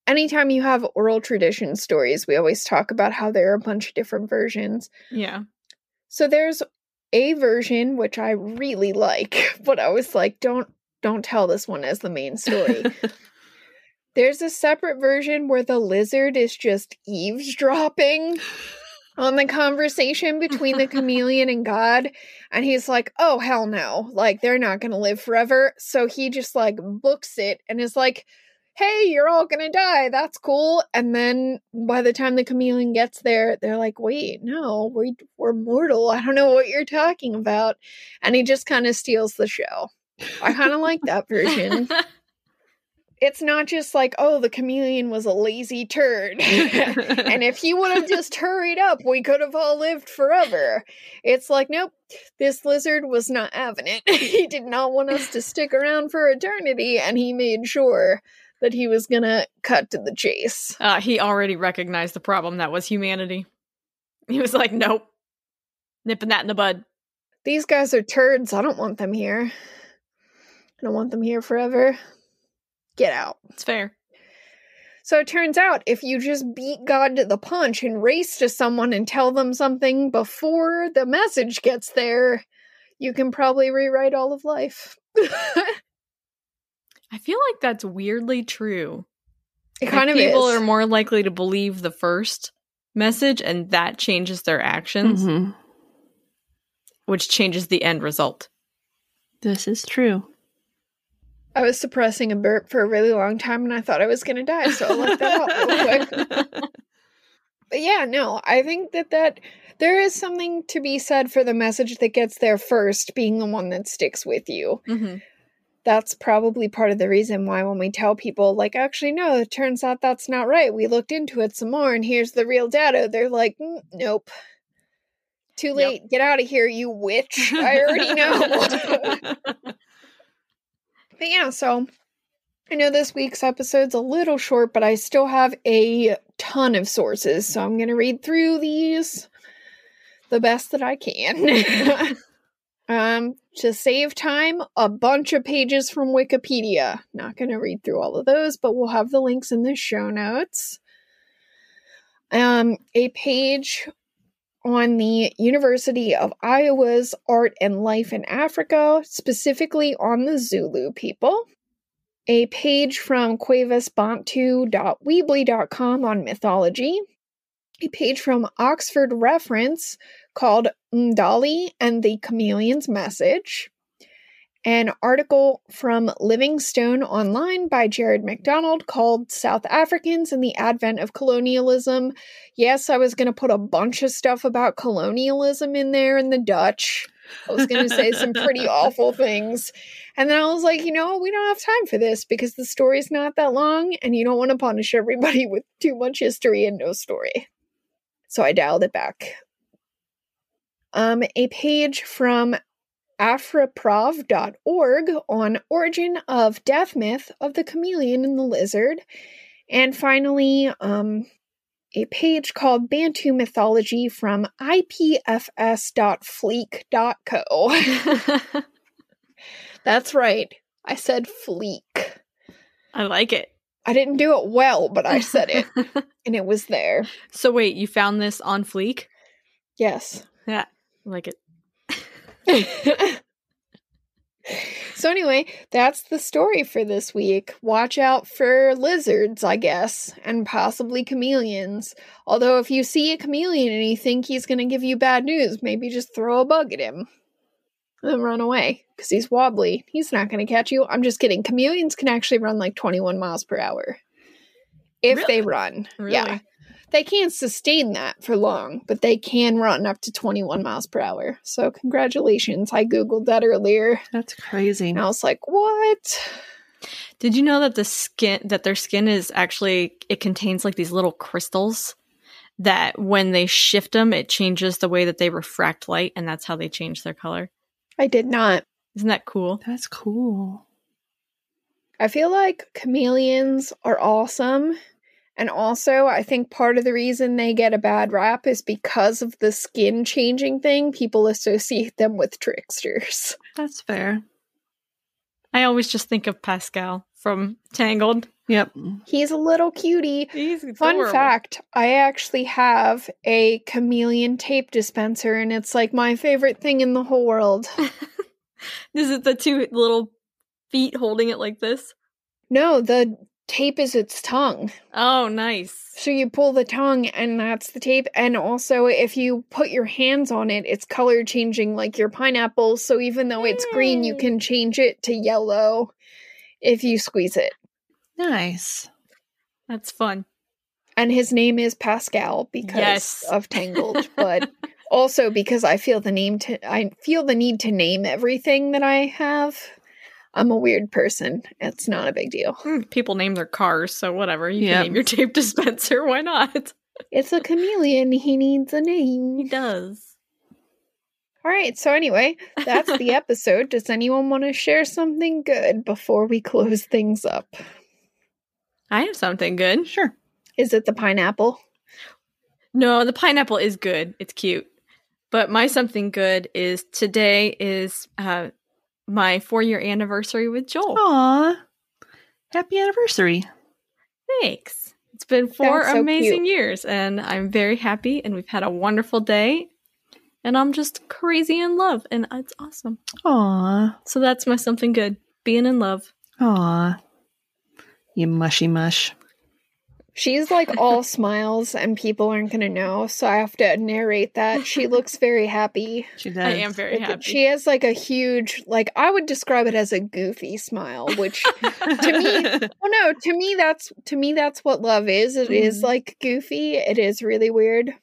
anytime you have oral tradition stories, we always talk about how there are a bunch of different versions. Yeah. So there's a version which I really like, but I was like, don't don't tell this one as the main story. there's a separate version where the lizard is just eavesdropping on the conversation between the chameleon and God. And he's like, oh, hell no. Like, they're not going to live forever. So he just like books it and is like, hey, you're all going to die. That's cool. And then by the time the chameleon gets there, they're like, wait, no, we, we're mortal. I don't know what you're talking about. And he just kind of steals the show. I kind of like that version it's not just like, oh, the chameleon was a lazy turd. and if he would have just hurried up, we could have all lived forever. It's like, nope, this lizard was not having it. he did not want us to stick around for eternity, and he made sure that he was gonna cut to the chase. Uh, he already recognized the problem that was humanity. He was like, nope. Nipping that in the bud. These guys are turds. I don't want them here. I don't want them here forever. Get out. It's fair. So it turns out if you just beat God to the punch and race to someone and tell them something before the message gets there, you can probably rewrite all of life. I feel like that's weirdly true. Like, kind of people is. are more likely to believe the first message, and that changes their actions, Mhm. which changes the end result. This is true. I was suppressing a burp for a really long time and I thought I was going to die, so I let that out real quick. But yeah, no, I think that that there is something to be said for the message that gets there first being the one that sticks with you. hmm that's probably part of the reason why when we tell people, like, actually, no, it turns out that's not right. We looked into it some more and here's the real data. They're like, "Mm, nope. Too late. Get out of here, you witch. I already know. but yeah, so I know this week's episode's a little short, but I still have a ton of sources. So I'm going to read through these the best that I can. um, to save time, a bunch of pages from Wikipedia. Not going to read through all of those, but we'll have the links in the show notes. Um, a page on the University of Iowa's Art and Life in Africa, specifically on the Zulu people. A page from cuevasbantu.weebly.com on mythology. A page from Oxford Reference called Ndali and the Chameleon's Message. An article from Livingstone Online by Jared McDonald called South Africans and the Advent of Colonialism. Yes, I was going to put a bunch of stuff about colonialism in there and the Dutch. I was going to say some pretty awful things. And then I was like, you know, we don't have time for this because the story's not that long and you don't want to punish everybody with too much history and no story. So I dialed it back. Um, a page from afriprov.org on origin of death myth of the chameleon and the lizard. And finally, um, a page called Bantu Mythology from ipfs.fleek.co. That's right. I said fleek. I like it. I didn't do it well, but I said it, and it was there. so wait, you found this on Fleek? Yes. Yeah, I like it. so anyway, that's the story for this week. Watch out for lizards, I guess, and possibly chameleons. Although if you see a chameleon and you think he's going to give you bad news, maybe just throw a bug at him. And run away because he's wobbly. He's not going to catch you. I'm just kidding. Chameleons can actually run like 21 miles per hour if Really? they run. Yeah. Really? They can't sustain that for long, but they can run up to 21 miles per hour. So, congratulations. I Googled that earlier That's crazy. and I was like, what? Did you know that the skin that their skin is actually it contains like these little crystals that when they shift them it changes the way that they refract light and that's how they change their color. I did not. Isn't that cool? That's cool. I feel like chameleons are awesome. And also, I think part of the reason they get a bad rap is because of the skin changing thing. People associate them with tricksters. That's fair. I always just think of Pascal from Tangled. Yep. He's a little cutie. He's Fun fact I actually have a chameleon tape dispenser, and it's like my favorite thing in the whole world. Is it the two little feet holding it like this? no, the tape is its tongue. Oh, nice. So you pull the tongue, and that's the tape. And also, if you put your hands on it, it's color changing like your pineapple. So even though it's green, you can change it to yellow if you squeeze it. Nice. That's fun. And his name is Pascal because Yes. of Tangled, but also because I feel the name to I feel the need to name everything that I have. I'm a weird person. It's not a big deal. Hmm, People name their cars, so whatever. You Yep. can name your tape dispenser. Why not? It's a chameleon. He needs a name. He does. All right. So anyway, that's the episode. Does anyone want to share something good before we close things up? I have something good. Sure. Is it the pineapple? No, the pineapple is good. It's cute. But my something good is today is uh, my four year anniversary with Joel. Aw. Happy anniversary. Thanks. It's been four so amazing cute. years, and I'm very happy, and we've had a wonderful day. And I'm just crazy in love, and it's awesome. Aw. So that's my something good being in love. Aw. You mushy mush. She's like all smiles, and people aren't going to know. So I have to narrate that. She looks very happy. She does. I am very Like, happy. She has like a huge, like I would describe it as a goofy smile, which to me, well, no, to me that's to me that's what love is. It is Mhm. like goofy. It is really weird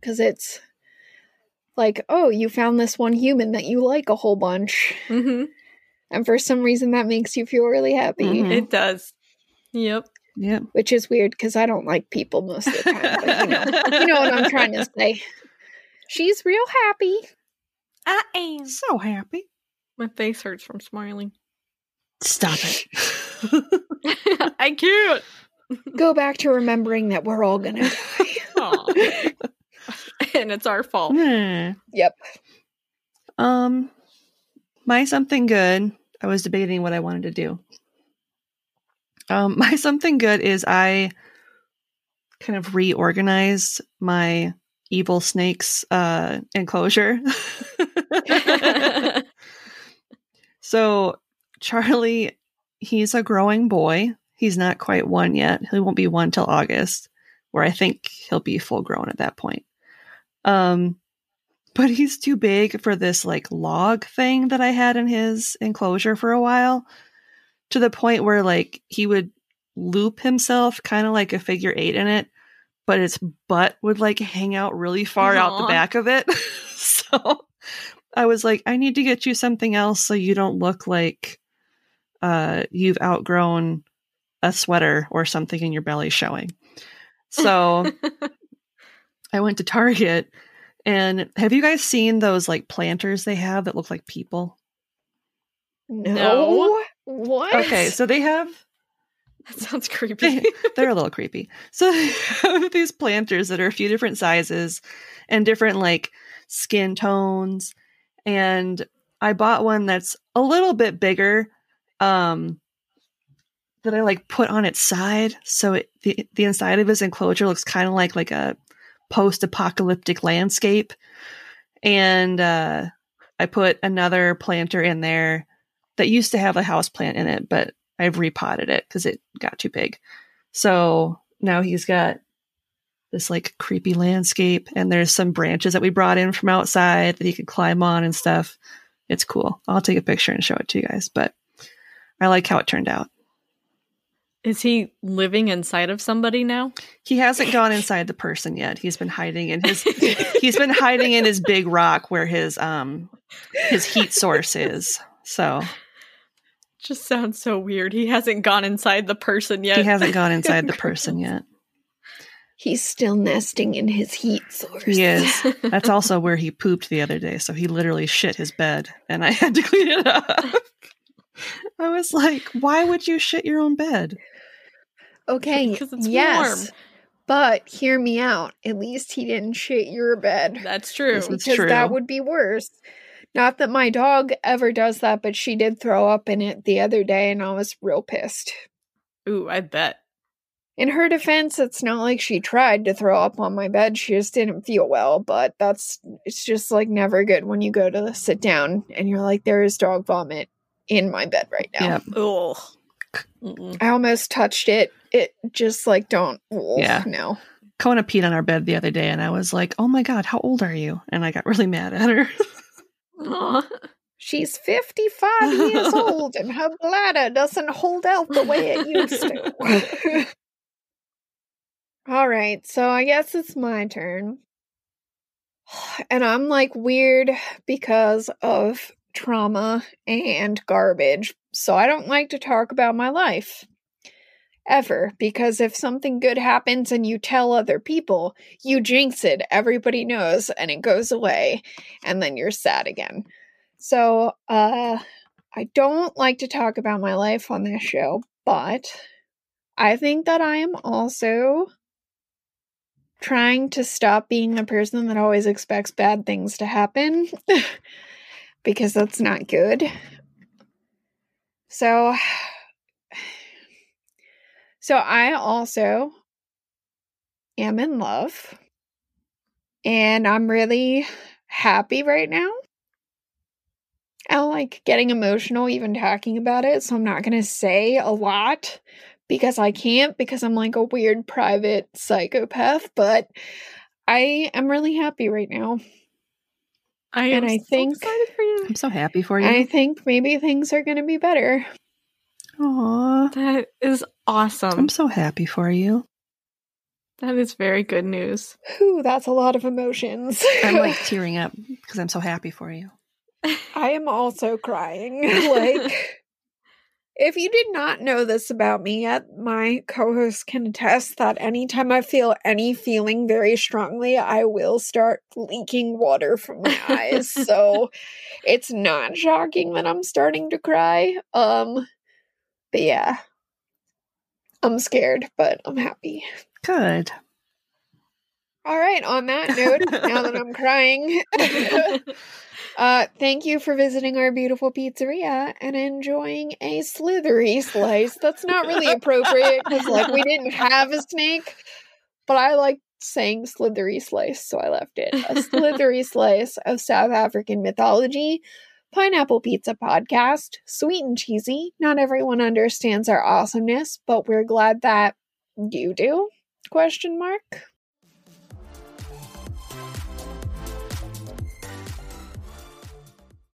because it's like, oh, you found this one human that you like a whole bunch, hmm And for some reason, that makes you feel really happy, Mhm. It does. Yep. Yep. which is weird because I don't like people most of the time. But you know, you know what I'm trying to say. She's real happy. I am. So happy. My face hurts from smiling. Stop it. I can't. Go back to remembering that we're all gonna die. And it's our fault. Hmm. Yep. Um, my something good. I was debating what I wanted to do. Um, my something good is I kind of reorganized my evil snakes uh enclosure. so Charlie, he's a growing boy. He's not quite one yet. He won't be one till August, where I think he'll be full grown at that point. Um, but he's too big for this like log thing that I had in his enclosure for a while to the point where like he would loop himself kind of like a figure eight in it, but its butt would like hang out really far out the back of it. so I was like, I need to get you something else so you don't look like uh, you've outgrown a sweater or something in your belly showing. So I went to Target and have you guys seen those like planters they have that look like people? No. What? Okay, so they have that sounds creepy. they're a little creepy. So they have these planters that are a few different sizes and different like skin tones. And I bought one that's a little bit bigger, um, that I like put on its side. So it, the the inside of his enclosure looks kind of like like a post apocalyptic landscape. And uh, I put another planter in there that used to have a house plant in it, but I've repotted it because it got too big. So now he's got this like creepy landscape, and there's some branches that we brought in from outside that he could climb on and stuff. It's cool. I'll take a picture and show it to you guys, but I like how it turned out. Is he living inside of somebody now? He hasn't gone inside the person yet. He's been hiding in his he's been hiding in his big rock where his um his heat source is. So Just sounds so weird. He hasn't gone inside the person yet. he hasn't gone inside the person yet. He's still nesting in his heat source. He is. That's also where he pooped the other day. So he literally shit his bed and I had to clean it up. I was like, why would you shit your own bed? Okay. Because it's yes. warm. But hear me out. At least he didn't shit your bed. That's true. This is- because true. that would be worse. Not that my dog ever does that, but she did throw up in it the other day and I was real pissed. Ooh, I bet. In her defense, it's not like she tried to throw up on my bed. She just didn't feel well, but that's it's just like never good when you go to sit down and you're like, there is dog vomit in my bed right now. Yep. Ugh. Mm-mm. I almost touched it. It just like don't ugh, Yeah. no. Kona peed on our bed the other day and I was like, oh my God, how old are you? And I got really mad at her. Aw. She's 55 years old and her bladder doesn't hold out the way it used to. All right, so I guess it's my turn. And I'm like weird because of trauma and garbage. So I don't like to talk about my life. Ever. Because if something good happens and you tell other people, you jinx it. Everybody knows and it goes away. And then you're sad again. So, uh, I don't like to talk about my life on this show, but I think that I am also trying to stop being the person that always expects bad things to happen because that's not good. So, so I also am in love and I'm really happy right now. I don't like getting emotional even talking about it, so I'm not going to say a lot because I can't because I'm like a weird private psychopath, but I am really happy right now. I am And I so think- excited for you. I'm so happy for you. I think maybe things are going to be better. Aw, That is awesome. I'm so happy for you. that is very good news. Whew, that's a lot of emotions. I'm like tearing up because I'm so happy for you. I am also crying. like, if you did not know this about me yet, my co host can attest that anytime I feel any feeling very strongly, I will start leaking water from my eyes. so it's not shocking that I'm starting to cry. Um, but yeah, I'm scared, but I'm happy. Good. All right, on that note, now that I'm crying, uh, thank you for visiting our beautiful pizzeria and enjoying a slithery slice. That's not really appropriate because, like, we didn't have a snake, but I like saying slithery slice, so I left it. A slithery slice of South African mythology. Pineapple Pizza Podcast, sweet and cheesy. Not everyone understands our awesomeness, but we're glad that you do. Question mark.